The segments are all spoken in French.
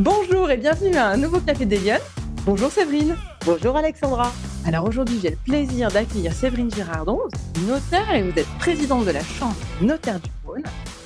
Bonjour et bienvenue à un nouveau Café des Lyonnes. Bonjour Séverine. Bonjour Alexandra. Alors aujourd'hui, j'ai le plaisir d'accueillir Séverine Girardon, notaire et vous êtes présidente de la Chambre notaire du Rhône.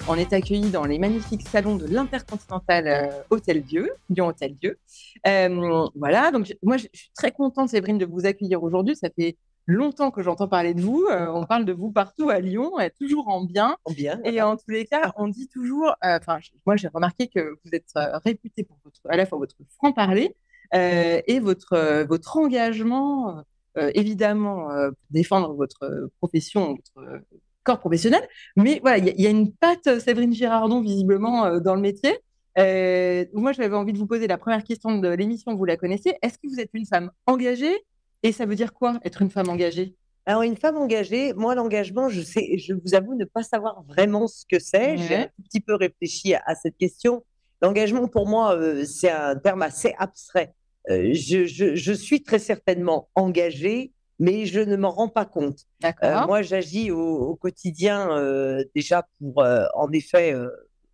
On est accueillis dans les magnifiques salons de l'Intercontinental euh, Hôtel Dieu, Lyon Hôtel Dieu. Euh, voilà, donc moi je suis très contente Séverine de vous accueillir aujourd'hui. Ça fait longtemps que j'entends parler de vous. Euh, on parle de vous partout à Lyon, et toujours en bien. En bien. Et en tous les cas, on dit toujours. euh, Enfin, moi, j'ai remarqué que vous êtes euh, réputé pour votre, à la fois votre franc-parler euh, et votre euh, votre engagement, euh, évidemment, euh, pour défendre votre profession, votre euh, corps professionnel. Mais voilà, il y, y a une patte euh, Séverine Girardon visiblement euh, dans le métier. Euh, moi, j'avais envie de vous poser la première question de l'émission. Vous la connaissez. Est-ce que vous êtes une femme engagée Et ça veut dire quoi être une femme engagée? Alors, une femme engagée, moi, l'engagement, je sais, je vous avoue ne pas savoir vraiment ce que c'est. J'ai un petit peu réfléchi à, à cette question. L'engagement, pour moi, euh, c'est un terme assez abstrait. Euh, je, je- je suis très certainement engagée, mais je ne m'en rends pas compte. Euh, D'accord. moi, j'agis au, au quotidien euh, déjà pour, en effet,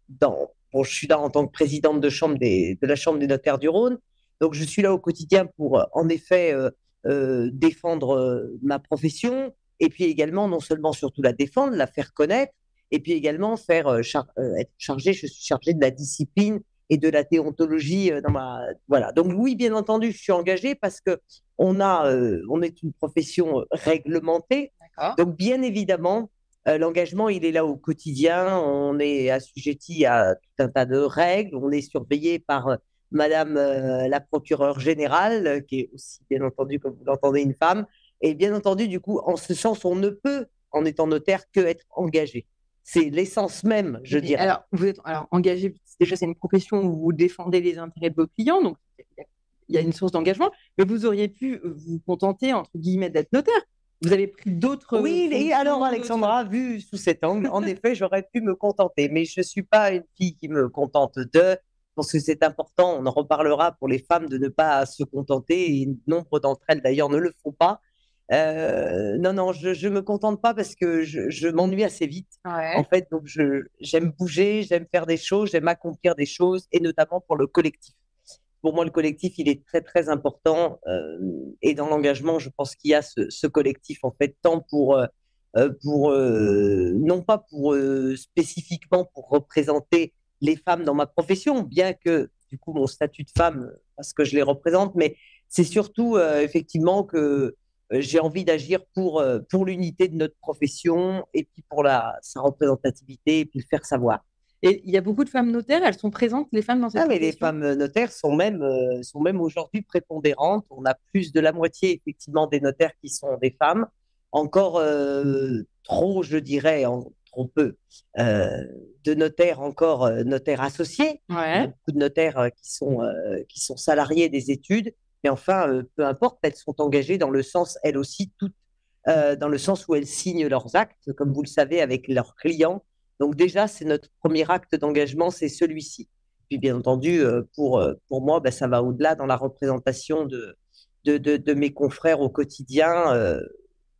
dans, bon, je suis là en tant que présidente de, chambre des, de la Chambre des notaires du Rhône. Donc, je suis là au quotidien pour, en effet, défendre euh, ma profession et puis également, non seulement surtout la défendre, la faire connaître, et puis également faire euh, char- euh, être chargée, je suis chargée de la discipline et de la déontologie euh, dans ma voilà. Donc oui, bien entendu, je suis engagée parce que on a euh, on est une profession euh, réglementée. Donc, bien évidemment, euh, l'engagement, il est là au quotidien. On est assujetti à tout un tas de règles. On est surveillé par euh, Madame euh, la procureure générale, euh, qui est aussi, bien entendu, comme vous l'entendez, une femme. Et bien entendu, du coup, en ce sens, on ne peut, en étant notaire, que être engagé. C'est l'essence même, je dirais. Alors, vous êtes alors engagé, déjà, c'est une profession où vous défendez les intérêts de vos clients, donc il y a- une source d'engagement, mais vous auriez pu euh, vous contenter, entre guillemets, d'être notaire. Vous avez pris d'autres. Oui, et alors Alexandra, vu sous cet angle, en effet, j'aurais pu me contenter, mais je ne suis pas une fille qui me contente de. Je pense que c'est important, on en reparlera pour les femmes de ne pas se contenter, et nombre d'entre elles d'ailleurs ne le font pas. Euh, non, non, je ne me contente pas parce que je, je m'ennuie assez vite, Ouais. en fait, donc j'aime bouger, j'aime faire des choses, j'aime accomplir des choses, et notamment pour le collectif. Pour moi, le collectif, il est très, très important. euh, et dans l'engagement, je pense qu'il y a ce, ce collectif, en fait, tant pour, euh, pour non pas pour spécifiquement pour représenter les femmes dans ma profession, bien que, du coup, mon statut de femme, parce que je les représente, mais c'est surtout, euh, effectivement, que euh, j'ai envie d'agir pour, euh, pour l'unité de notre profession et puis pour la, sa représentativité et puis le faire savoir. Et il y a beaucoup de femmes notaires, elles sont présentes, les femmes dans cette Ah, mais les femmes notaires sont même, euh, sont même aujourd'hui prépondérantes. On a plus de la moitié, effectivement, des notaires qui sont des femmes. Encore euh, trop, je dirais, en, trop peu, euh, de notaires encore euh, notaires associés. Ouais. beaucoup de notaires euh, qui sont, euh, qui sont salariés des études. Mais enfin, peu importe, elles sont engagées dans le sens, elles aussi, toutes, dans le sens où elles signent leurs actes, comme vous le savez, avec leurs clients. Donc déjà, c'est notre premier acte d'engagement, c'est celui-ci. Puis bien entendu, pour, pour moi, ben, ça va au-delà dans la représentation de, de, de, de mes confrères au quotidien, euh,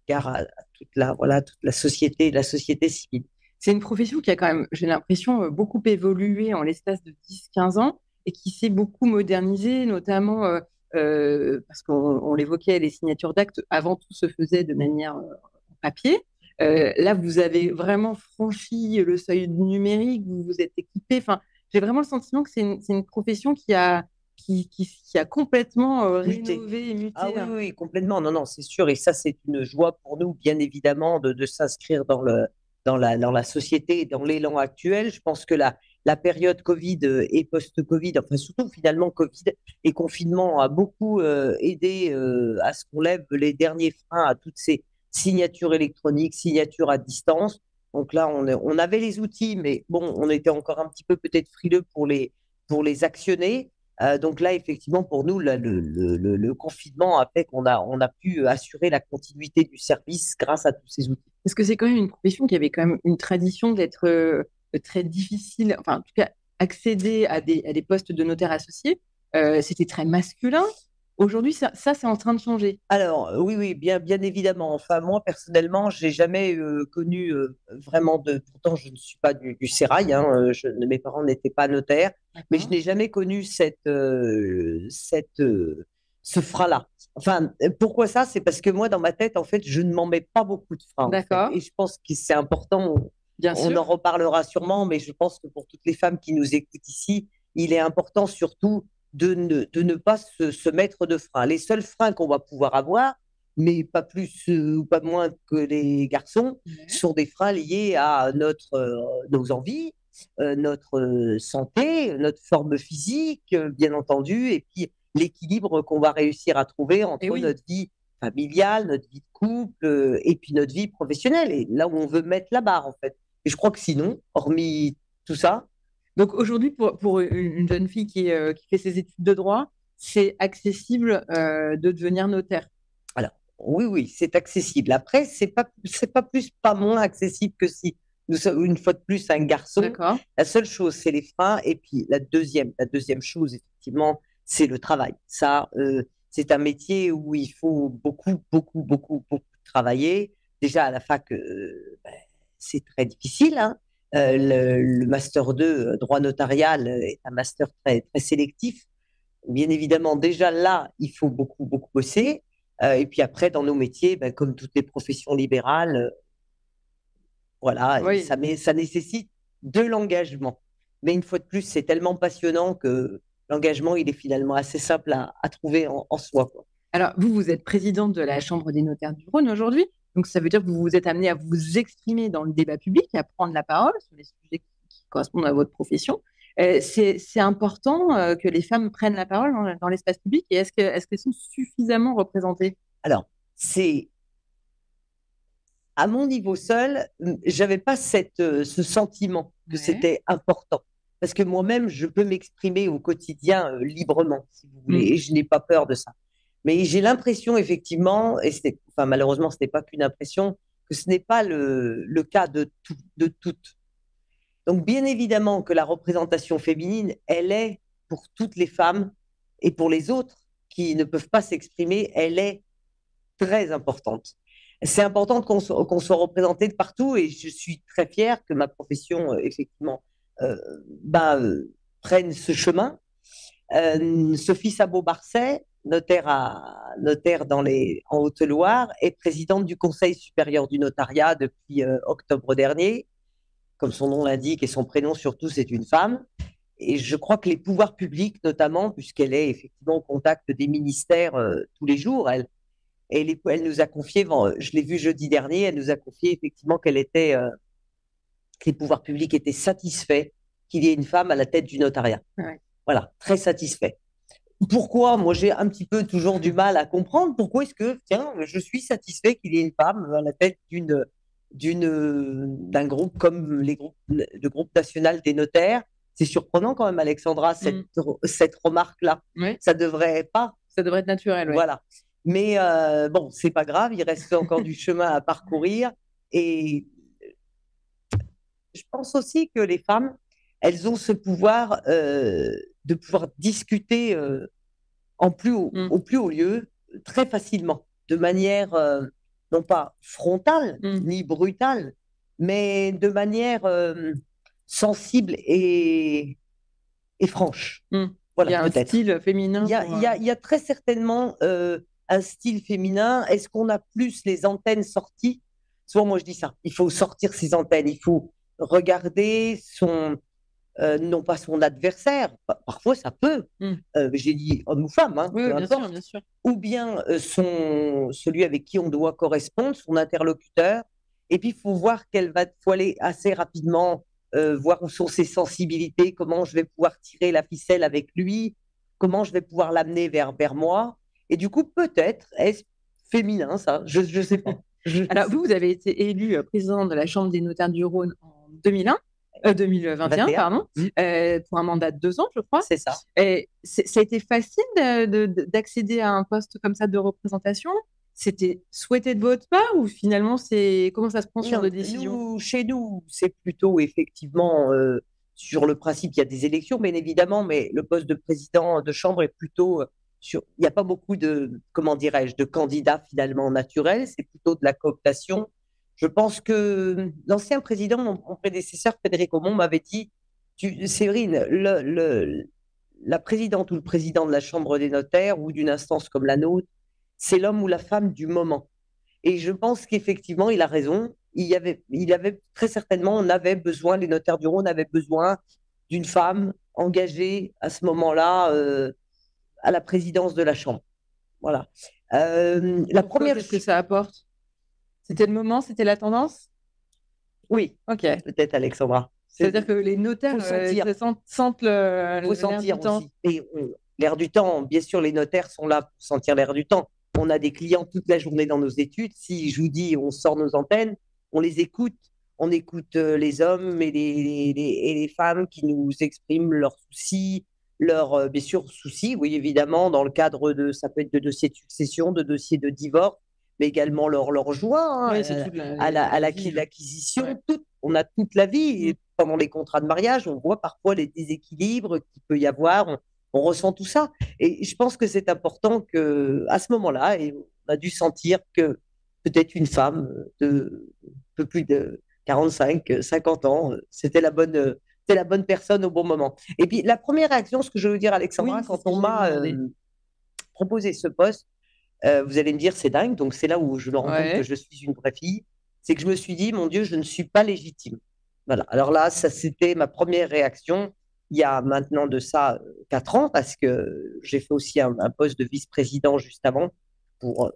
car à, à toute, la, voilà, toute la société, la société civile. C'est une profession qui a quand même, j'ai l'impression, euh, beaucoup évolué en l'espace de 10-15 ans et qui s'est beaucoup modernisée, notamment euh, euh, parce qu'on on l'évoquait, les signatures d'actes, avant tout se faisaient de manière euh, papier. Là, vous avez vraiment franchi le seuil du numérique, vous vous êtes équipé. Enfin, j'ai vraiment le sentiment que c'est une, profession qui a, qui, qui, qui a complètement rénové et muté. Ah oui, hein. oui, complètement. Non, non, c'est sûr. Et ça, c'est une joie pour nous, bien évidemment, de, de s'inscrire dans, le, dans, la, dans la société, dans l'élan actuel. Je pense que la, la période Covid euh, et post-Covid, enfin surtout finalement Covid et confinement a beaucoup euh, aidé euh, à ce qu'on lève les derniers freins à toutes ces signatures électroniques, signatures à distance. Donc là, on, avait les outils, mais bon, on était encore un petit peu peut-être frileux pour les, pour les actionner. Donc là, effectivement, pour nous, là, le- le- le confinement a fait qu'on a, on a pu assurer la continuité du service grâce à tous ces outils. Parce que c'est quand même une profession qui avait quand même une tradition d'être euh, très difficile, enfin en tout cas accéder à des, à des postes de notaire associé, euh, c'était très masculin. Aujourd'hui, ça, ça c'est en train de changer. Alors, oui, oui, bien, bien évidemment. Enfin, moi, personnellement, j'ai jamais euh, connu euh, vraiment de. Pourtant, je ne suis pas du, du sérail. Hein, euh, je, mes parents n'étaient pas notaires, mais je n'ai jamais connu cette, cette, ce frein-là. Enfin, pourquoi ça? C'est parce que moi, dans ma tête, en fait, je ne m'en mets pas beaucoup de freins. D'accord. Et je pense que c'est important. Bien On sûr. en reparlera sûrement, mais je pense que pour toutes les femmes qui nous écoutent ici, il est important surtout de ne, de ne pas se, se mettre de frein. Les seuls freins qu'on va pouvoir avoir, mais pas plus euh, ou pas moins que les garçons, sont des freins liés à notre, euh, nos envies, euh, notre santé, notre forme physique, bien entendu, et puis l'équilibre qu'on va réussir à trouver entre oui. notre vie familiale, notre vie de couple, euh, et puis notre vie professionnelle, et là où on veut mettre la barre, en fait. Et je crois que sinon, hormis tout ça, Donc aujourd'hui, pour, pour une une jeune fille qui, euh, qui fait ses études de droit, c'est accessible euh, de devenir notaire? Oui, oui, c'est accessible. Après, c'est pas, c'est pas plus, pas moins accessible que si nous sommes une fois de plus un garçon. La seule chose, c'est les freins. Et puis la deuxième, la deuxième chose, effectivement, c'est le travail. Ça, euh, c'est un métier où il faut beaucoup, beaucoup, beaucoup, beaucoup travailler. Déjà à la fac, euh, ben, c'est très difficile. hein. Euh, le, le master 2, euh, droit notarial, est un master très, très sélectif. Bien évidemment, déjà là, il faut beaucoup, beaucoup bosser. Et puis après, dans nos métiers, ben, comme toutes les professions libérales, voilà, Oui. ça, ça nécessite de l'engagement. Mais une fois de plus, c'est tellement passionnant que l'engagement, il est finalement assez simple à, à trouver en, en soi. Quoi. Alors, vous, vous êtes présidente de la Chambre des notaires du Rhône aujourd'hui. Donc, ça veut dire que vous vous êtes amené à vous exprimer dans le débat public, à prendre la parole sur les sujets qui, correspondent à votre profession. Euh, c'est important euh, que les femmes prennent la parole dans, dans l'espace public et est-ce que, est-ce qu'elles sont suffisamment représentées? Alors, c'est à mon niveau seul, j'avais pas cette, euh, ce sentiment que Ouais. c'était important. Parce que moi-même, je peux m'exprimer au quotidien euh, librement, si vous voulez, Mm. et je n'ai pas peur de ça. Mais j'ai l'impression, effectivement, et enfin, malheureusement, ce n'est pas qu'une impression, que ce n'est pas le, le cas de, tout, de toutes. Donc, bien évidemment que la représentation féminine, elle est pour toutes les femmes et pour les autres qui ne peuvent pas s'exprimer, elle est très importante. C'est important qu'on soit, qu'on soit représenté de partout et je suis très fière que ma profession, euh, effectivement, bah, euh, prenne ce chemin. Euh, Sophie Sabot-Barcet, notaire, dans les, en Haute-Loire, est présidente du Conseil supérieur du notariat depuis euh, octobre dernier. Comme son nom l'indique et son prénom surtout, c'est une femme. Et je crois que les pouvoirs publics, notamment, puisqu'elle est effectivement au contact des ministères tous les jours, elle, nous a confié, je l'ai vu jeudi dernier, elle nous a confié effectivement qu'elle était, que les pouvoirs publics étaient satisfaits qu'il y ait une femme à la tête du notariat. Ouais. Voilà, très satisfait. Pourquoi Moi, j'ai un petit peu toujours du mal à comprendre pourquoi est-ce que, tiens, je suis satisfait qu'il y ait une femme à la tête d'une, d'une, d'un groupe comme les groupes, le groupe national des notaires? C'est surprenant quand même, Alexandra, cette, cette remarque-là. Oui, Ça devrait pas ça devrait être naturel. ouais. voilà. Mais euh, bon, c'est pas grave, il reste encore du chemin à parcourir. Et je pense aussi que les femmes, elles ont ce pouvoir euh, de pouvoir discuter euh, en plus haut, Mm. au plus haut lieu très facilement, de manière euh, non pas frontale Mm. ni brutale, mais de manière sensible et, et franche. Mm. Voilà, Il y a un style féminin. Il y a, pour, il y a- il y a très certainement un style féminin. Est-ce qu'on a plus les antennes sorties? Souvent, moi, je dis ça. Il faut sortir ses antennes. Il faut regarder son, euh, non pas son adversaire. Pa- Parfois, ça peut. Mm. Euh, J'ai dit homme ou femme, hein, Oui, peu oui, bien importe. sûr, bien sûr. Ou bien euh, son, celui avec qui on doit correspondre, son interlocuteur. Et puis, il faut voir qu'elle va aller assez rapidement, voir où sont ses sensibilités, comment je vais pouvoir tirer la ficelle avec lui, comment je vais pouvoir l'amener vers, vers moi. Et du coup, peut-être est-ce féminin, ça? Je ne sais pas. Je- Alors, vous, vous avez été élu président de la Chambre des notaires du Rhône en 2001, euh, 2021, 21. pardon, Mm. euh, pour un mandat de deux ans, je crois. C'est ça. Et ça a été facile de- de- de- d'accéder à un poste comme ça de représentation? C'était souhaité de votre part ou finalement, c'est comment ça se prend sur de décision? nous, Chez nous, c'est plutôt effectivement euh, sur le principe, il y a des élections, bien évidemment, mais le poste de président de chambre est plutôt euh, sur, il n'y a pas beaucoup de, comment dirais-je, de candidats finalement naturels, c'est plutôt de la cooptation. Je pense que l'ancien président, mon, prédécesseur Frédéric Aumont m'avait dit, tu, Séverine, le, le, la présidente ou le président de la Chambre des notaires ou d'une instance comme la nôtre, c'est l'homme ou la femme du moment. Et je pense qu'effectivement, il a raison. Il y avait, il avait très certainement, on avait besoin, les notaires du Rhône avaient besoin d'une femme engagée à ce moment-là euh, à la présidence de la Chambre. Voilà. Euh, la première. Qu'est-ce que ça apporte? C'était le moment, c'était la tendance? Oui. Ok. Peut-être, Alexandra. C'est-à-dire que les notaires euh, sentent, le, faut sentir du temps. Et l'air du temps, bien sûr, les notaires sont là pour sentir l'air du temps. On a des clients toute la journée dans nos études. Si je vous dis, on sort nos antennes, on les écoute. On écoute euh, les hommes et les, et les femmes qui nous expriment leurs soucis, leurs, euh, bien sûr, soucis, oui, évidemment, dans le cadre de, ça peut être de dossiers de succession, de dossiers de divorce, mais également leur, leur joie hein, à, la, à l'acquisition. on a toute la vie. Mm. pendant les contrats de mariage, on voit parfois les déséquilibres qu'il peut y avoir. On, ressent tout ça. Et je pense que c'est important que, à ce moment-là, on a dû sentir que peut-être une femme de peu plus de 45, 50 ans, c'était la bonne, c'était la bonne personne au bon moment. Et puis la première réaction, ce que je veux dire, Alexandra, quand on m'a euh, proposé ce poste, euh, vous allez me dire, c'est dingue. Donc, c'est là où je me rends compte que je suis une vraie fille. C'est que je me suis dit, mon Dieu, je ne suis pas légitime. Voilà. Alors là, ça, c'était ma première réaction. Il y a maintenant de ça euh, quatre ans, parce que j'ai fait aussi un, poste de vice-président juste avant pour,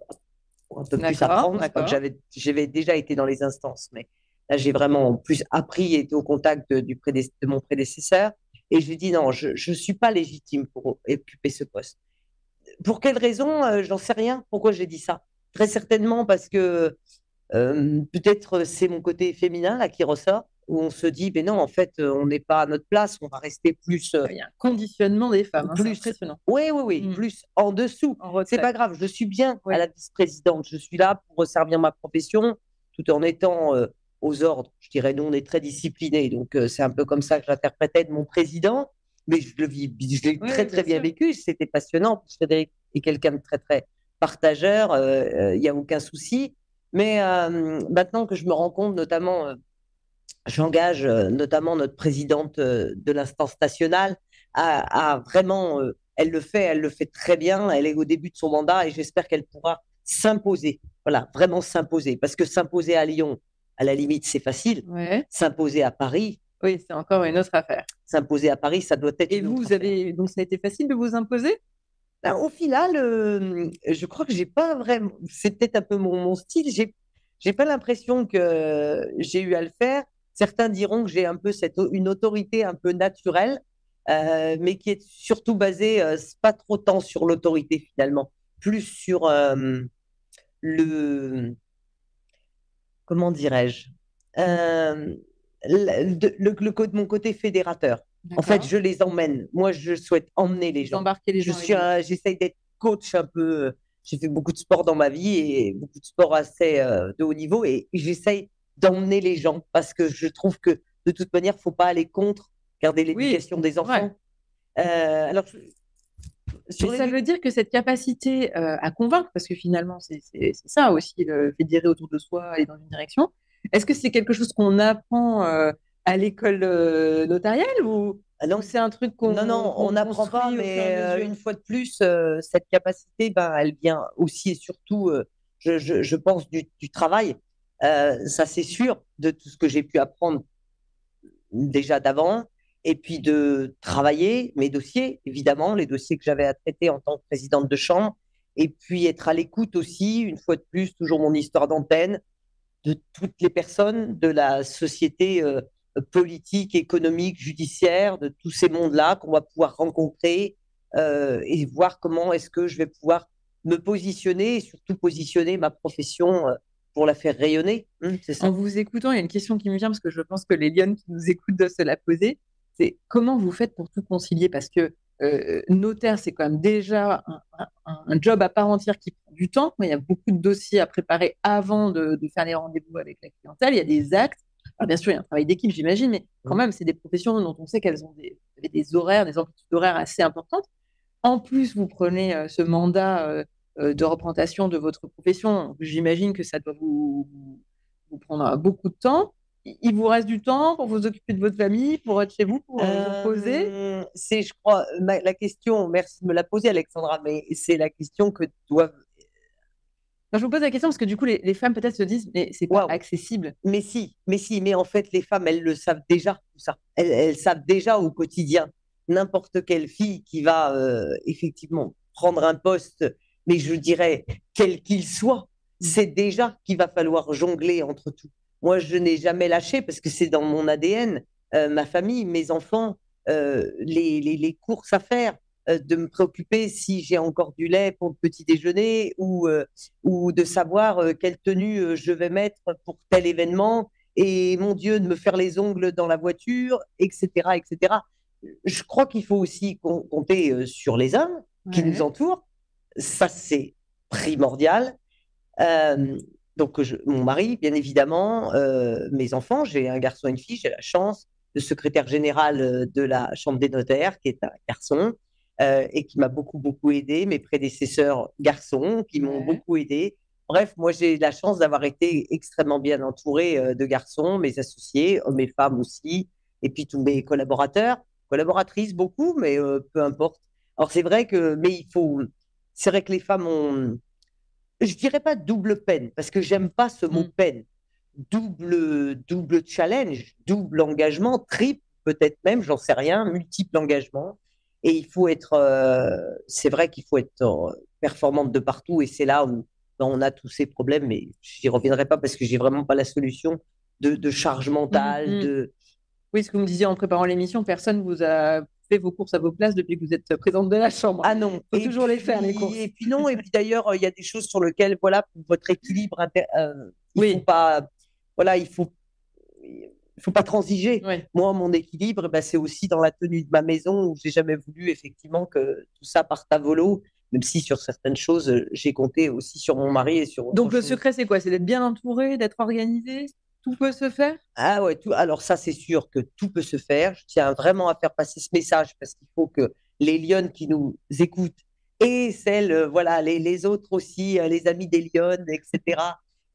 un peu plus apprendre. J'avais, j'avais déjà été dans les instances, mais là, j'ai vraiment plus appris et été au contact de, du de mon prédécesseur. Et je lui ai dit, non, je ne suis pas légitime pour occuper ce poste. Pour quelle raison euh, J'en sais rien. Pourquoi j'ai dit ça Très certainement parce que euh, peut-être c'est mon côté féminin là qui ressort, où on se dit, mais non, en fait, on n'est pas à notre place, on va rester plus. Euh, Il y a un conditionnement des femmes, hein, plus impressionnant. Oui, oui, oui, mm. plus en dessous. c'est pas grave, je suis bien à la vice-présidente, je suis là pour servir ma profession, tout en étant aux ordres. Je dirais, nous, on est très disciplinés, donc c'est un peu comme ça que j'interprétais de mon président mais je le vis, je l'ai très très bien, vécu. C'était passionnant. Frédéric est quelqu'un de très très partageur. Euh, euh, il n'y a aucun souci. Mais euh, maintenant que je me rends compte, notamment, j'engage notamment notre présidente de l'instance nationale à, vraiment, elle le fait, elle le fait très bien. Elle est au début de son mandat et j'espère qu'elle pourra s'imposer. Voilà, vraiment s'imposer. Parce que s'imposer à Lyon, à la limite, c'est facile. S'imposer à Paris, oui, c'est encore une autre affaire. S'imposer à Paris, ça doit être. Et vous, vous avez donc ça a été facile de vous imposer? Ben, Au final, euh, je crois que j'ai pas vraiment. C'est peut-être un peu mon, style. J'ai j'ai pas l'impression que j'ai eu à le faire. Certains diront que j'ai un peu cette une autorité un peu naturelle, euh, mais qui est surtout basée euh, pas trop tant sur l'autorité finalement, plus sur le comment dirais-je le, le, mon côté fédérateur. En fait, je les emmène. Moi, je souhaite emmener les gens. Embarquer les gens. J'essaye d'être coach un peu. J'ai fait beaucoup de sport dans ma vie et beaucoup de sport assez euh, de haut niveau et j'essaye d'emmener les gens parce que je trouve que de toute manière, il ne faut pas aller contre garder l'éducation des enfants. Euh, alors, ça veut dire que cette capacité euh, à convaincre, parce que finalement, c'est ça aussi, le fédérer autour de soi, aller dans une direction, est-ce que c'est quelque chose qu'on apprend euh, à l'école euh, notariale ou ah non, c'est un truc qu'on non non on n'apprend pas, mais euh, une fois de plus, cette capacité, ben, elle vient aussi et surtout, je, je, pense du, du travail. ça c'est sûr de tout ce que j'ai pu apprendre déjà d'avant, et puis de travailler mes dossiers, évidemment, les dossiers que j'avais à traiter en tant que présidente de chambre, et puis être à l'écoute aussi, une fois de plus, toujours mon histoire d'antenne, de toutes les personnes de la société euh, politique, économique, judiciaire, de tous ces mondes-là qu'on va pouvoir rencontrer euh, et voir comment est-ce que je vais pouvoir me positionner et surtout positionner ma profession euh, pour la faire rayonner. Hum, en vous écoutant, il y a une question qui me vient parce que je pense que les Lyonnes qui nous écoutent doivent se la poser. C'est comment vous faites pour tout concilier? Parce que notaire, c'est quand même déjà un, job à part entière qui du temps. Il y a beaucoup de dossiers à préparer avant de, faire les rendez-vous avec la clientèle. Il y a des actes. bien sûr, il y a un travail d'équipe, j'imagine, mais quand même, c'est des professions dont on sait qu'elles ont des, des, horaires, des amplitudes horaires assez importantes. en plus vous prenez ce mandat de représentation de votre profession, j'imagine que ça doit vous, vous prendre beaucoup de temps il vous reste du temps pour vous occuper de votre famille, pour être chez vous, pour vous poser euh, C'est, je crois, la question, merci de me la poser, Alexandra, mais c'est la question que doivent. je vous pose la question parce que du coup, les, femmes peut-être se disent, mais c'est pas accessible. Mais si, mais si, mais en fait, les femmes, elles le savent déjà, tout ça. Elles, savent déjà au quotidien. N'importe quelle fille qui va euh, effectivement prendre un poste, mais je dirais, quel qu'il soit, c'est déjà qu'il va falloir jongler entre tout. Moi, je n'ai jamais lâché parce que c'est dans mon ADN, euh, ma famille, mes enfants, euh, les, les, courses à faire, euh, de me préoccuper si j'ai encore du lait pour le petit déjeuner ou, ou de savoir quelle tenue je vais mettre pour tel événement et mon Dieu, de me faire les ongles dans la voiture, etc. etc. Je crois qu'il faut aussi compter sur les hommes qui nous entourent. Ça, c'est primordial donc mon mari, bien évidemment, euh, mes enfants, j'ai un garçon et une fille, j'ai la chance, le secrétaire général euh, de la Chambre des notaires, qui est un garçon, euh, et qui m'a beaucoup, beaucoup aidé, mes prédécesseurs garçons, qui m'ont beaucoup aidé. Bref, moi, j'ai la chance d'avoir été extrêmement bien entouré de garçons, mes associés, hommes et femmes aussi, et puis tous mes collaborateurs, collaboratrices beaucoup, mais peu importe. Alors, c'est vrai que, mais il faut, c'est vrai que les femmes ont, je dirais pas double peine, parce que j'aime pas ce mot mm. peine. Double, double challenge, double engagement, triple peut-être même, j'en sais rien, multiple engagement. Et il faut être, euh, c'est vrai qu'il faut être euh, performante de partout, et c'est là où on a tous ces problèmes, mais j'y reviendrai pas parce que j'ai vraiment pas la solution de, charge mentale, mm, mm. de. Oui, ce que vous me disiez en préparant l'émission, personne vous a fait vos courses à vos places depuis que vous êtes présidente de la Chambre. Ah non. Il faut toujours les faire, les courses. Et puis non, et puis d'ailleurs, il y a des choses sur lesquelles, voilà, pour votre équilibre, euh, il oui. faut pas, voilà, il faut, il faut pas transiger. Moi, mon équilibre, bah, c'est aussi dans la tenue de ma maison où j'ai jamais voulu effectivement que tout ça parte à volo. Même si sur certaines choses, j'ai compté aussi sur mon mari et sur. Donc le secret, c'est quoi? C'est d'être bien entouré, d'être organisé? Tout peut se faire? Ah ouais, tout, alors ça c'est sûr que tout peut se faire. Je tiens vraiment à faire passer ce message parce qu'il faut que les Lyonnes qui nous écoutent et celles, euh, voilà, les, les autres aussi, euh, les amis des Lyonnes, etc.,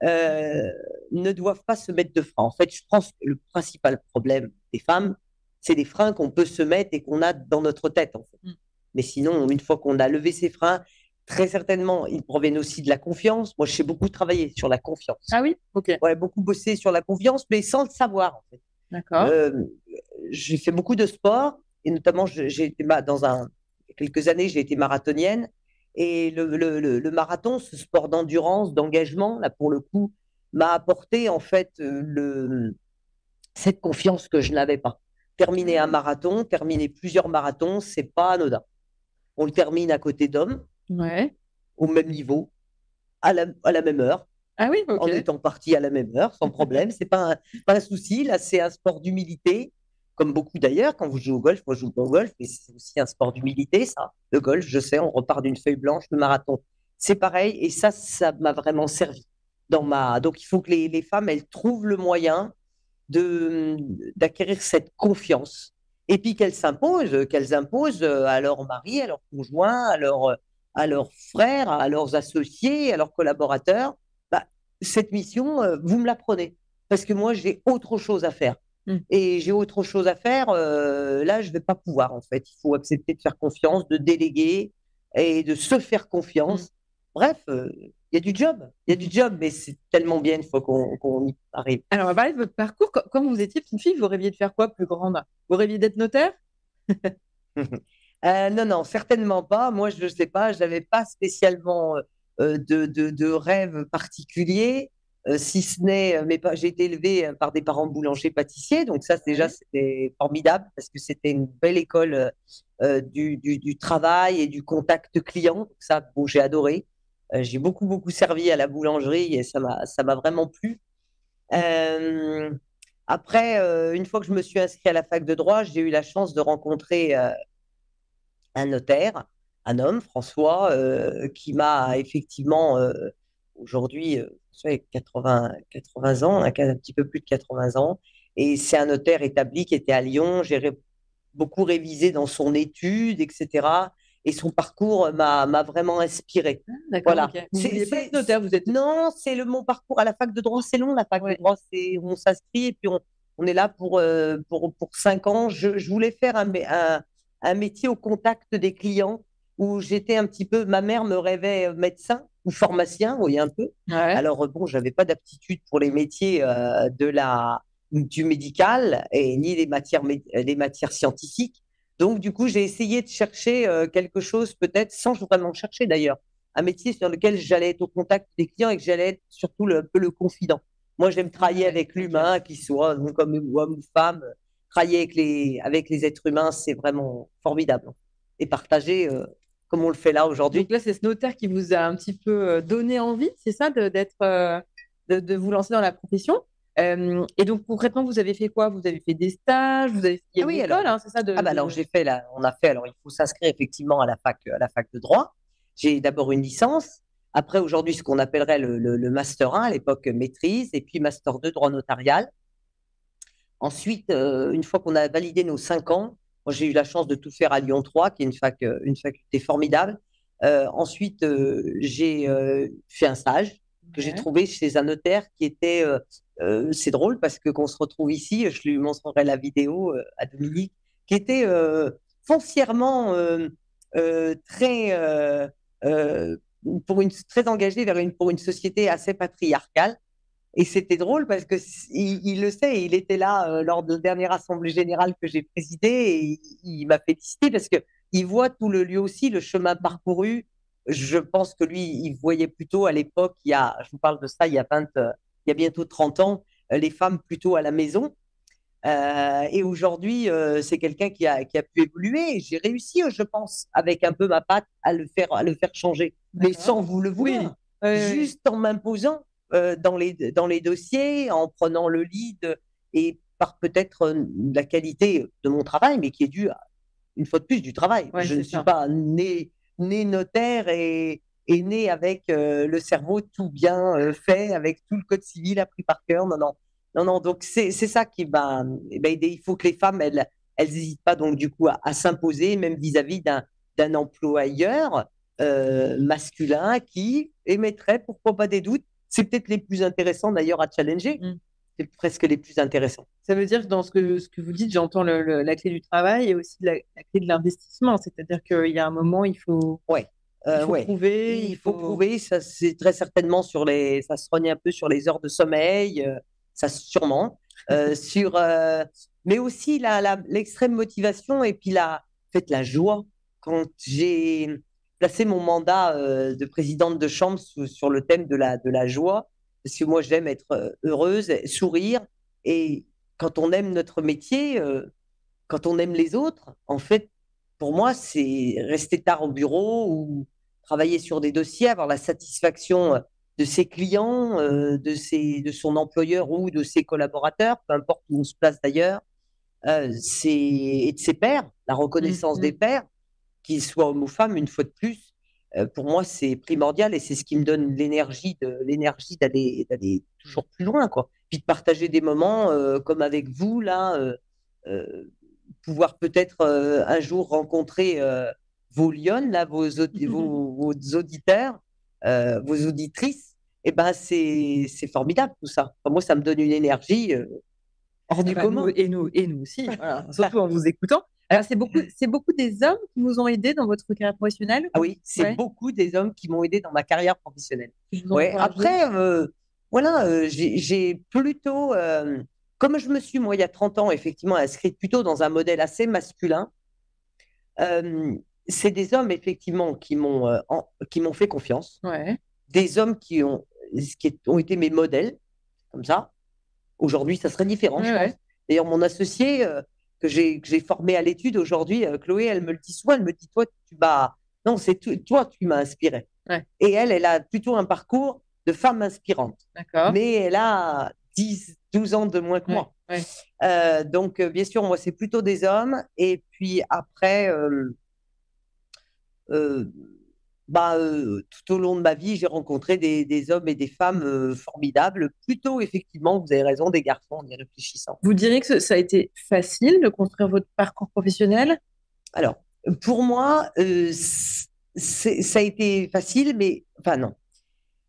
euh, ne doivent pas se mettre de frein. En fait, je pense que le principal problème des femmes, c'est des freins qu'on peut se mettre et qu'on a dans notre tête. En fait. Mm. Mais sinon, une fois qu'on a levé ces freins, Très certainement, ils proviennent aussi de la confiance. Moi, j'ai beaucoup travaillé sur la confiance. Ah oui? Ok. Ouais, beaucoup bossé sur la confiance, mais sans le savoir, en fait. D'accord. Euh, j'ai fait beaucoup de sport, et notamment, j'ai été dans un, quelques années, j'ai été marathonienne. Et le, le, le, marathon, ce sport d'endurance, d'engagement, là, pour le coup, m'a apporté, en fait, euh, le, cette confiance que je n'avais pas. Terminer un marathon, terminer plusieurs marathons, c'est pas anodin. On le termine à côté d'hommes, ouais. au même niveau, à la, à la même heure. Ah oui, En étant parti à la même heure, sans problème. c'est pas un, pas un souci. Là, c'est un sport d'humilité, comme beaucoup d'ailleurs. Quand vous jouez au golf, moi, je joue pas au golf, mais c'est aussi un sport d'humilité, ça. Le golf, je sais, on repart d'une feuille blanche, le marathon. C'est pareil. Et ça, ça m'a vraiment servi. Dans ma... Donc, il faut que les, les femmes, elles trouvent le moyen d'acquérir cette confiance. Et puis qu'elles s'imposent, qu'elles imposent à leur mari, à leur conjoint, à leur à leurs frères, à leurs associés, à leurs collaborateurs, bah, cette mission, euh, vous me la prenez. Parce que moi, j'ai autre chose à faire. Mmh. Et j'ai autre chose à faire, euh, là, je ne vais pas pouvoir, en fait. Il faut accepter de faire confiance, de déléguer et de se faire confiance. Mmh. Bref, euh, il y a du job. Il y a du job, mais c'est tellement bien une fois qu'on y arrive. Alors, on va parler de votre parcours. Quand vous étiez petite fille, vous rêviez de faire quoi plus grande? Vous rêviez d'être notaire? Euh, non, non, certainement pas. Moi, je ne sais pas, je n'avais pas spécialement euh, de, de, de, rêve particulier, euh, si ce n'est, mais j'ai été élevée par des parents boulangers pâtissiers, donc ça, déjà, c'était formidable parce que c'était une belle école du, du, du, travail et du contact client. Donc ça, bon, j'ai adoré. j'ai beaucoup, beaucoup servi à la boulangerie et ça m'a vraiment plu. après, une fois que je me suis inscrite à la fac de droit, j'ai eu la chance de rencontrer un notaire, un homme, François, euh, qui m'a effectivement euh, aujourd'hui 80, euh, 80 ans, un, petit peu plus de 80 ans. Et c'est un notaire établi qui était à Lyon. J'ai beaucoup révisé dans son étude, etc. et son parcours m'a vraiment inspiré. Ah, voilà. Vous c'est notaire, vous êtes non, c'est le mon parcours à la fac de droit, c'est long la fac de droit, c'est on s'inscrit et puis on, on, est là pour euh, pour pour cinq ans. Je, je voulais faire un, un, un métier au contact des clients où j'étais un petit peu, ma mère me rêvait médecin ou pharmacien, vous voyez un peu. Alors bon, j'avais pas d'aptitude pour les métiers euh, de la du médical et ni les matières les matières scientifiques. Donc, du coup, j'ai essayé de chercher euh, quelque chose, peut-être sans vraiment chercher d'ailleurs, un métier sur lequel j'allais être au contact des clients et que j'allais être surtout le, un peu le confident. Moi, j'aime travailler avec l'humain, qu'il soit comme homme ou femme. Travailler avec les, avec les êtres humains, c'est vraiment formidable. Et partager, euh, comme on le fait là aujourd'hui. Donc là, c'est ce notaire qui vous a un petit peu euh, donné envie, c'est ça, d'être, de, de, vous lancer dans la profession. Euh, et donc concrètement, vous avez fait quoi? Vous avez fait des stages Vous avez fait ah oui, alors, hein, c'est ça de, Ah bah alors j'ai fait là, on a fait alors il faut s'inscrire effectivement à la fac à la fac de droit. J'ai d'abord une licence, après aujourd'hui ce qu'on appellerait le, le, master 1 à l'époque maîtrise et puis master 2 droit notarial. Ensuite, euh, une fois qu'on a validé nos cinq ans, moi j'ai eu la chance de tout faire à Lyon 3, qui est une fac une faculté formidable. Euh, ensuite, j'ai fait un stage que j'ai trouvé chez un notaire qui était euh, c'est drôle parce que qu'on se retrouve ici, je lui montrerai la vidéo euh, à Dominique, qui était euh, foncièrement très pour une très engagé vers une pour une société assez patriarcale. Et c'était drôle parce que il, le sait, il était là lors de la dernière assemblée générale que j'ai présidée et il, m'a félicité parce que il voit tout le lui aussi le chemin parcouru. Je pense que lui, il voyait plutôt à l'époque, il y a, je vous parle de ça, il y a 20, il y a bientôt 30 ans, euh, les femmes plutôt à la maison. Euh, et aujourd'hui, euh, c'est quelqu'un qui a, qui a pu évoluer. J'ai réussi, je pense, avec un peu ma patte, à le faire, à le faire changer, mais sans vous le vouloir, juste en m'imposant dans, les, dans les dossiers, en prenant le lead et par peut-être la qualité de mon travail, mais qui est due à, une fois de plus, du travail. je ne suis pas né, né notaire et, est né avec euh, le cerveau tout bien euh, fait, avec tout le code civil appris par cœur. Non, non, non, non. Donc c'est ça qui va eh ben, aider. Il faut que les femmes, elles, elles n'hésitent pas donc du coup à, s'imposer, même vis-à-vis d'un employeur euh, masculin qui émettrait, pourquoi pas, des doutes. C'est peut-être les plus intéressants d'ailleurs à challenger. Mm. C'est presque les plus intéressants. Ça veut dire que dans ce que, ce que vous dites, j'entends la clé du travail et aussi la, la clé de l'investissement. C'est-à-dire qu'il y a un moment, il faut, ouais. Euh, il faut prouver. Il, faut... prouver. Ça, c'est très certainement sur les. Ça se rogne un peu sur les heures de sommeil. Euh, ça, sûrement. Euh, sur, mais aussi la, l'extrême motivation et puis la, fait, la joie. Quand j'ai placé mon mandat de présidente de chambre sur, le thème de la, de la joie, parce que moi, j'aime être heureuse, sourire. Et quand on aime notre métier, quand on aime les autres, en fait, pour moi, c'est rester tard au bureau ou travailler sur des dossiers, avoir la satisfaction euh, de ses clients, euh, de, ses, de son employeur ou de ses collaborateurs, peu importe où on se place d'ailleurs, euh, et de ses pairs, la reconnaissance des mm-hmm. pairs, qu'ils soient hommes ou femmes, une fois de plus. pour moi, c'est primordial et c'est ce qui me donne l'énergie de l'énergie d'aller d'aller toujours plus loin, quoi. Puis de partager des moments comme avec vous là pouvoir peut-être euh, un jour rencontrer euh, vos lionnes, là, vos, vos, auditeurs, euh, vos auditrices, et eh ben c'est formidable tout ça. moi, ça me donne une énergie hors du bah, commun. et nous, et nous aussi, surtout en vous écoutant. Alors, c'est beaucoup, c'est beaucoup des hommes qui vous ont aidé dans votre carrière professionnelle? Ah oui, c'est beaucoup des hommes qui m'ont aidé dans ma carrière professionnelle. Ouais. Après, voilà, j'ai plutôt comme je me suis, moi, il y a 30 ans, effectivement, inscrite plutôt dans un modèle assez masculin, euh, c'est des hommes, effectivement, qui m'ont euh, qui m'ont fait confiance. Des hommes qui ont, qui ont été mes modèles, comme ça. Aujourd'hui, ça serait différent, je pense. D'ailleurs, mon associé euh, que j'ai formé à l'étude aujourd'hui, Chloé, elle me le dit souvent, elle me dit, toi, tu m'as... Non, c'est toi, tu m'as inspiré. Et elle, elle a plutôt un parcours de femme inspirante. Mais elle a 10, 12 ans de moins que moi. Euh, donc, euh, bien sûr, moi, c'est plutôt des hommes. Et puis après, euh, bah, tout au long de ma vie, j'ai rencontré des, hommes et des femmes formidables. Plutôt, effectivement, vous avez raison, des garçons en y réfléchissant. Vous diriez que ça a été facile de construire votre parcours professionnel? Alors, pour moi, ça a été facile, mais enfin non.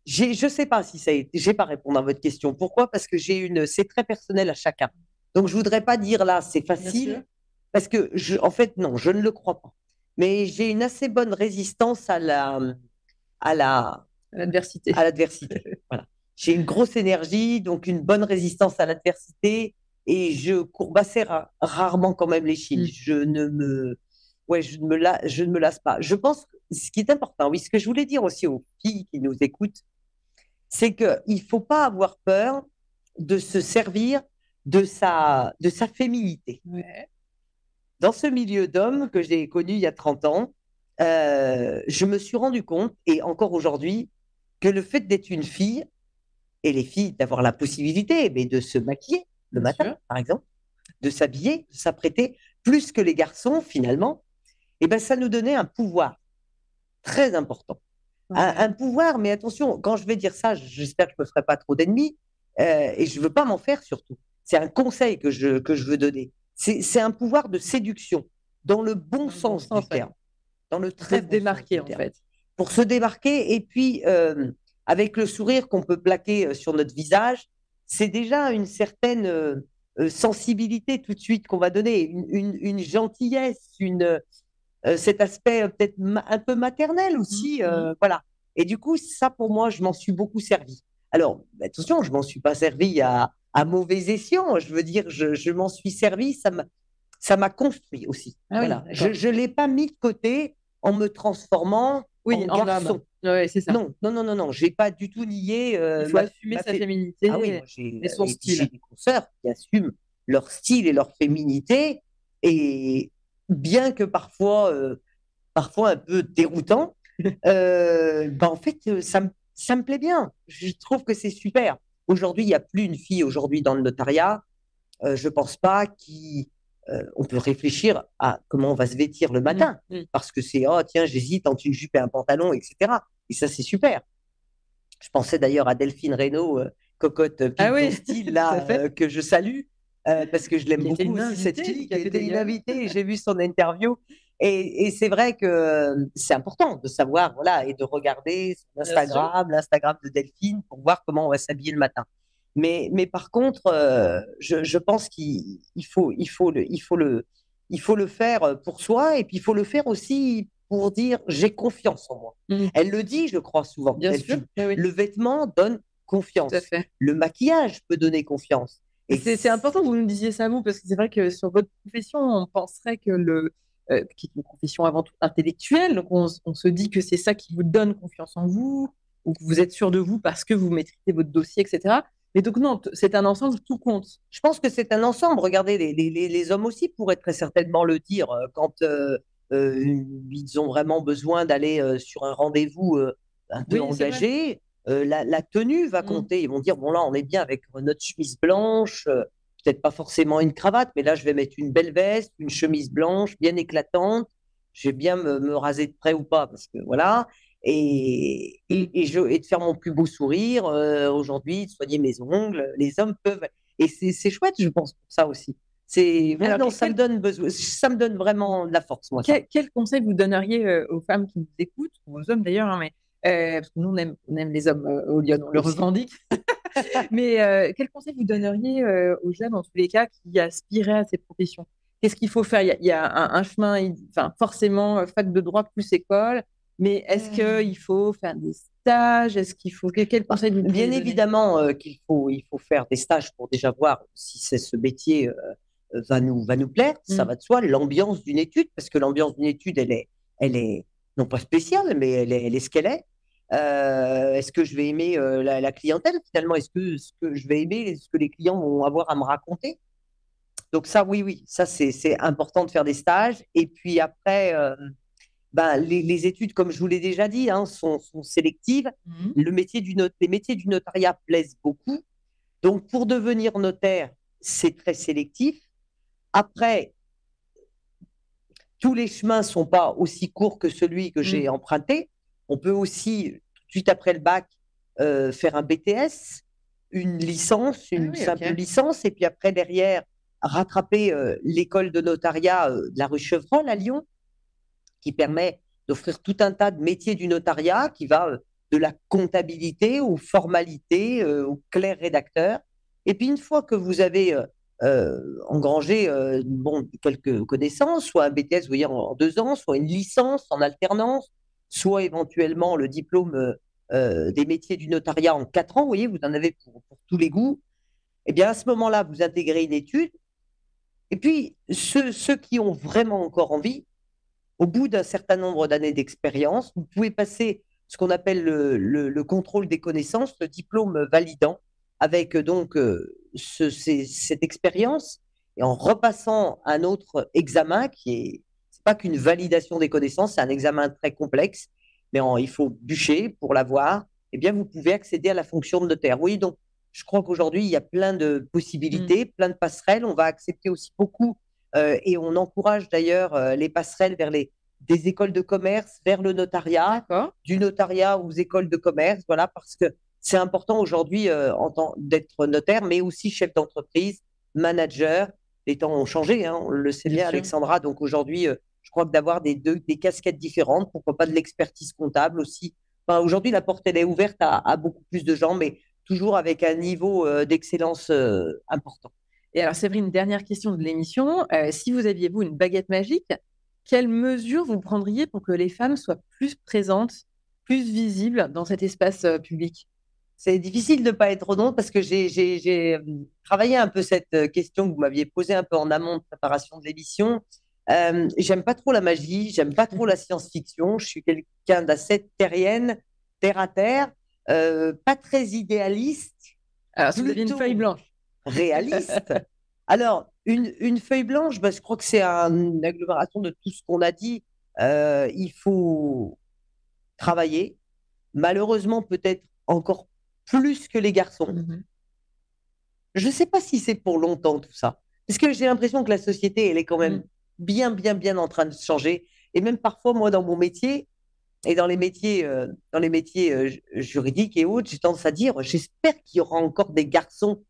Je ne sais pas si ça a été. Je pas répondre à votre question. Pourquoi? Parce que j'ai une. C'est très personnel à chacun. Donc je voudrais pas dire là c'est facile parce que je, en fait non, je ne le crois pas. Mais j'ai une assez bonne résistance à la à la l'adversité. À l'adversité. voilà. J'ai une grosse énergie, donc une bonne résistance à l'adversité et je courbasse rarement quand même les chines. Mm. Je ne me ouais, je ne me la, je ne me lasse pas. Je pense que ce qui est important, oui, ce que je voulais dire aussi aux filles qui nous écoutent, c'est qu'il ne faut pas avoir peur de se servir de sa, de sa féminité. Dans ce milieu d'hommes que j'ai connu il y a 30 ans, euh, je me suis rendu compte, et encore aujourd'hui, que le fait d'être une fille, et les filles d'avoir la possibilité mais de se maquiller le matin, par exemple, de s'habiller, de s'apprêter, plus que les garçons, finalement, et eh ben, ça nous donnait un pouvoir très important. Un, pouvoir, mais attention, quand je vais dire ça, j'espère que je ne me ferai pas trop d'ennemis, euh, et je ne veux pas m'en faire surtout. C'est un conseil que je, que je veux donner. C'est un pouvoir de séduction, dans le bon sens du terme. Dans le très bon démarquer, en fait. Pour se démarquer, et puis, euh, avec le sourire qu'on peut plaquer euh, sur notre visage, c'est déjà une certaine sensibilité tout de suite qu'on va donner, une, une gentillesse, une, euh, cet aspect euh, peut-être un peu maternel aussi. Mmh, euh, mmh. voilà. Et du coup, ça, pour moi, je m'en suis beaucoup servi. Alors, attention, je m'en suis pas servi à, à mauvais escient. Je veux dire, je, je m'en suis servi, ça m'a, ça m'a construit aussi. Ah voilà. je ne l'ai pas mis de côté en me transformant oui, en, garçon. Ouais, c'est ça. Non, non, non, non, non. J'ai pas du tout nié. Il faut assumer sa féminité ah oui, et son style. J'ai des consoeurs qui assument leur style et leur féminité. Et, bien que parfois, euh, parfois un peu déroutant, euh, ben en fait, euh, ça, me, ça me plaît bien. Je trouve que c'est super. Aujourd'hui, il n'y a plus une fille aujourd'hui dans le notariat. je ne pense pas qu'on peut réfléchir à comment on va se vêtir le matin, mmh, mmh. parce que c'est oh tiens j'hésite entre une jupe et un pantalon, etc. Et ça c'est super. Je pensais d'ailleurs à Delphine Reynaud, cocotte ah style là que je salue, euh, parce que je l'aime beaucoup, cette fille qui a été une invitée, j'ai vu son interview. Et, et c'est vrai que euh, c'est important de savoir, voilà, et de regarder son Instagram, l'Instagram de Delphine, pour voir comment on va s'habiller le matin. Mais, mais par contre, euh, je, je, pense qu'il faut, il faut, le, il, faut le, il faut le faire pour soi, et puis il faut le faire aussi pour dire j'ai confiance en moi. Mmh. Elle le dit, je crois souvent. Bien sûr. Le vêtement donne confiance. Le maquillage peut donner confiance. C'est important que vous nous disiez ça, vous, parce que c'est vrai que sur votre profession, on penserait que le, euh, qui est une profession avant tout intellectuelle, donc on, se dit que c'est ça qui vous donne confiance en vous, ou que vous êtes sûr de vous parce que vous maîtrisez votre dossier, etc. Mais donc non, c'est un ensemble, tout compte. Je pense que c'est un ensemble. Regardez, les, les, les, hommes aussi pourraient très certainement le dire euh, quand euh, ils ont vraiment besoin d'aller sur un rendez-vous un peu engagé. La, tenue va mmh. compter. Ils vont dire bon là, on est bien avec notre chemise blanche, peut-être pas forcément une cravate, mais là, je vais mettre une belle veste, une chemise blanche bien éclatante. Je vais bien me, raser de près ou pas, parce que voilà. Et, et, je, et de faire mon plus beau sourire euh, aujourd'hui, de soigner mes ongles. Les hommes peuvent. Et c'est chouette, je pense, pour ça aussi. C'est non, ça me donne besoin, ça me donne vraiment de la force. Moi, quel, conseil vous donneriez aux femmes qui nous écoutent, aux hommes d'ailleurs, hein, mais euh, parce que nous, on aime, on aime les hommes euh, au Lyon, on le revendique. Mais euh, quel conseil vous donneriez aux jeunes, en tous les cas, qui aspiraient à ces professions? Qu'est-ce qu'il faut faire? Il y a, un, chemin, enfin, forcément, fac de droit plus école, mais est-ce qu'il faut faire des stages? Est-ce qu'il faut quel conseil vous Bien évidemment qu'il faut, il faut faire des stages pour déjà voir si c'est ce métier va nous va nous plaire. Ça mmh. va de soi. L'ambiance d'une étude, parce que l'ambiance d'une étude, elle est, elle est non pas spéciale, mais elle est, elle est ce qu'elle est. Euh, est-ce que je vais aimer euh, la, clientèle finalement? Est-ce que ce que je vais aimer, ce que les clients vont avoir à me raconter? Donc ça, oui, oui, ça c'est important de faire des stages. Et puis après, euh, ben, les, études, comme je vous l'ai déjà dit, hein, sont, sélectives. Mmh. Le métier du les métiers du notariat plaisent beaucoup. Donc pour devenir notaire, c'est très sélectif. Après, tous les chemins sont pas aussi courts que celui que j'ai mmh. emprunté. On peut aussi, tout de suite après le bac, euh, faire un BTS, une licence, ah une simple licence, et puis après, derrière, rattraper euh, l'école de notariat euh, de la rue Chevreul à Lyon. qui permet d'offrir tout un tas de métiers du notariat qui va de la comptabilité aux formalités, au clerc rédacteur. Et puis une fois que vous avez engrangé bon, quelques connaissances, soit un BTS vous voyez, en, deux ans, soit une licence en alternance, soit éventuellement le diplôme des métiers du notariat en quatre ans, vous voyez, vous en avez pour, tous les goûts. Eh bien, à ce moment-là, vous intégrez une étude. Et puis, ceux, qui ont vraiment encore envie, au bout d'un certain nombre d'années d'expérience, vous pouvez passer ce qu'on appelle le, contrôle des connaissances, le diplôme validant, avec donc euh, cette expérience, et en repassant un autre examen qui est, c'est pas qu'une validation des connaissances, c'est un examen très complexe, mais il faut bûcher pour l'avoir, eh bien vous pouvez accéder à la fonction de notaire. Oui, donc je crois qu'aujourd'hui, il y a plein de possibilités, mmh. plein de passerelles. On va accepter aussi beaucoup euh, et on encourage d'ailleurs euh, les passerelles vers les des écoles de commerce vers le notariat, du notariat aux écoles de commerce, voilà, parce que c'est important aujourd'hui euh, d'être notaire, mais aussi chef d'entreprise, manager. Les temps ont changé, hein, on le sait bien, Alexandra. Donc aujourd'hui, je crois que d'avoir des, deux, des casquettes différentes, pourquoi pas de l'expertise comptable aussi. Enfin, aujourd'hui, la porte, elle est ouverte à, beaucoup plus de gens, mais toujours avec un niveau euh, d'excellence important. Et alors, une dernière question de l'émission. si vous aviez, vous, une baguette magique, quelles mesures vous prendriez pour que les femmes soient plus présentes, plus visibles dans cet espace euh, public? C'est difficile de ne pas être redondante parce que j'ai euh, travaillé un peu cette euh, question que vous m'aviez posée un peu en amont de préparation de l'émission. J'aime pas trop la magie, j'aime pas trop la science-fiction. Je suis quelqu'un d'assez terrienne, terre à terre, pas très idéaliste. Alors, si vous aviez une feuille blanche. Réaliste. Alors, une, feuille blanche, bah, je crois que c'est une agglomération de tout ce qu'on a dit. Euh, il faut travailler. Malheureusement, peut-être encore plus que les garçons. Mmh je ne sais pas si c'est pour longtemps tout ça. Parce que j'ai l'impression que la société, elle est quand même mmh. Bien, bien, bien en train de changer. Et même parfois, moi, dans mon métier, et dans les métiers, euh, dans les métiers euh, juridiques et autres, j'ai tendance à dire, j'espère qu'il y aura encore des garçons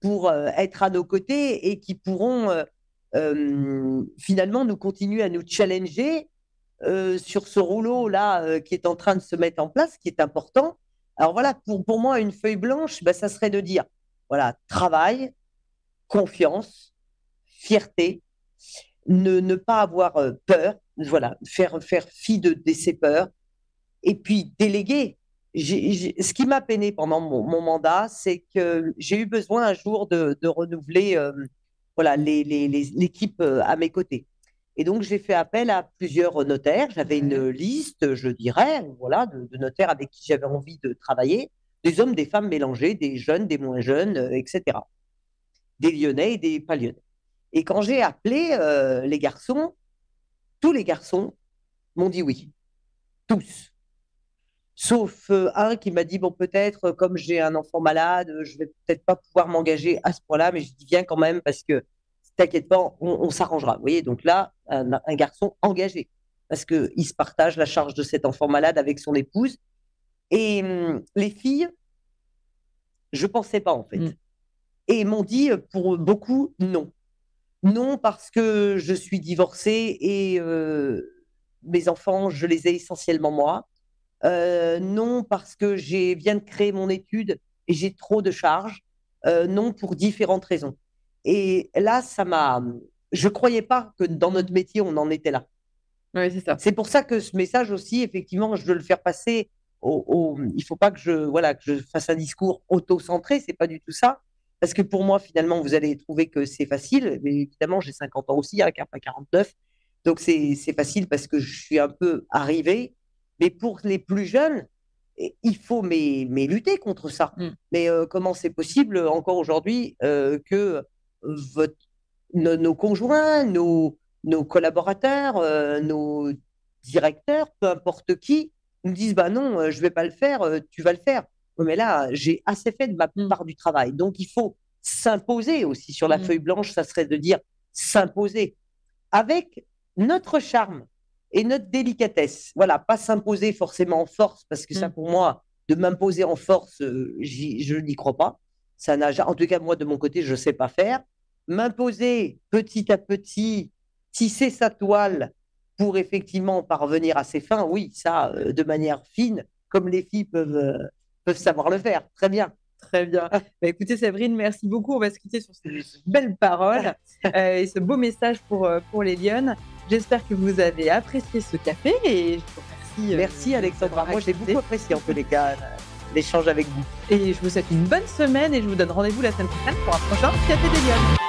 pour euh, être à nos côtés et qui pourront finalement nous continuer à nous challenger sur ce rouleau-là qui est en train de se mettre en place, qui est important. Alors voilà, pour, pour moi, une feuille blanche, bah, ça serait de dire, voilà, travail, confiance, fierté, ne, ne pas avoir peur, voilà, faire, faire fi de, de ses peurs, et puis déléguer ce qui m'a peiné pendant mon, mandat, c'est que j'ai eu besoin un jour de, renouveler euh, voilà, l'équipe euh, à mes côtés. Et donc, j'ai fait appel à plusieurs notaires. J'avais une liste, je dirais, voilà, de, notaires avec qui j'avais envie de travailler, des hommes, des femmes mélangés, des jeunes, des moins jeunes, euh, etc. Des Lyonnais et des pas Lyonnais. Et quand j'ai appelé les garçons, tous les garçons m'ont dit oui. Tous sauf euh, un qui m'a dit bon peut-être euh, comme j'ai un enfant malade, je vais peut-être pas pouvoir m'engager à ce point-là, mais je dis viens quand même parce que t'inquiète pas, on, s'arrangera. Vous voyez, donc là un, garçon engagé parce que il se partage la charge de cet enfant malade avec son épouse et hum, les filles, je pensais pas en fait, mm. et m'ont dit pour beaucoup non, non parce que je suis divorcée et euh, mes enfants je les ai essentiellement moi euh, non parce que j'ai viens de créer mon étude et j'ai trop de charges, euh, non pour différentes raisons. Et là, ça m'a. Je croyais pas que dans notre métier on en était là. Oui, c'est ça. C'est pour ça que ce message aussi, effectivement, je veux le faire passer. Au, ne Il faut pas que je voilà que je fasse un discours auto-centré, c'est pas du tout ça. Parce que pour moi, finalement, vous allez trouver que c'est facile. Mais évidemment, j'ai 50 ans aussi, hein, 49. Donc c'est facile parce que je suis un peu arrivé mais pour les plus jeunes, il faut mais, mais lutter contre ça. Mm. Mais euh, comment c'est possible encore aujourd'hui euh, que votre, nos, conjoints, nos, nos collaborateurs, euh, nos directeurs, peu importe qui, nous disent bah non, je vais pas le faire, tu vas le faire. Mais là, j'ai assez fait de ma mm. part du travail. Donc il faut s'imposer aussi sur la mm. feuille blanche, ça serait de dire s'imposer avec notre charme, et notre délicatesse. Voilà, pas s'imposer forcément en force, parce que ça, mm. pour moi, de m'imposer en force, euh, je n'y crois pas. Ça n'a, en tout cas, moi, de mon côté, je ne sais pas faire. M'imposer petit à petit, tisser sa toile pour effectivement parvenir à ses fins, oui, ça, de manière fine, comme les filles peuvent, peuvent savoir le faire. Très bien. Très bien. Bah, écoutez, Séverine, merci beaucoup. On va se quitter sur ces belles paroles et ce beau message pour, pour les Lyonnes. J'espère que vous avez apprécié ce café et je vous remercie. Merci, Alexandra. Moi, j'ai beaucoup apprécié en tous les cas l'échange avec vous. Et je vous souhaite une bonne semaine et je vous donne rendez-vous la semaine prochaine pour un prochain Café des Lyonnes.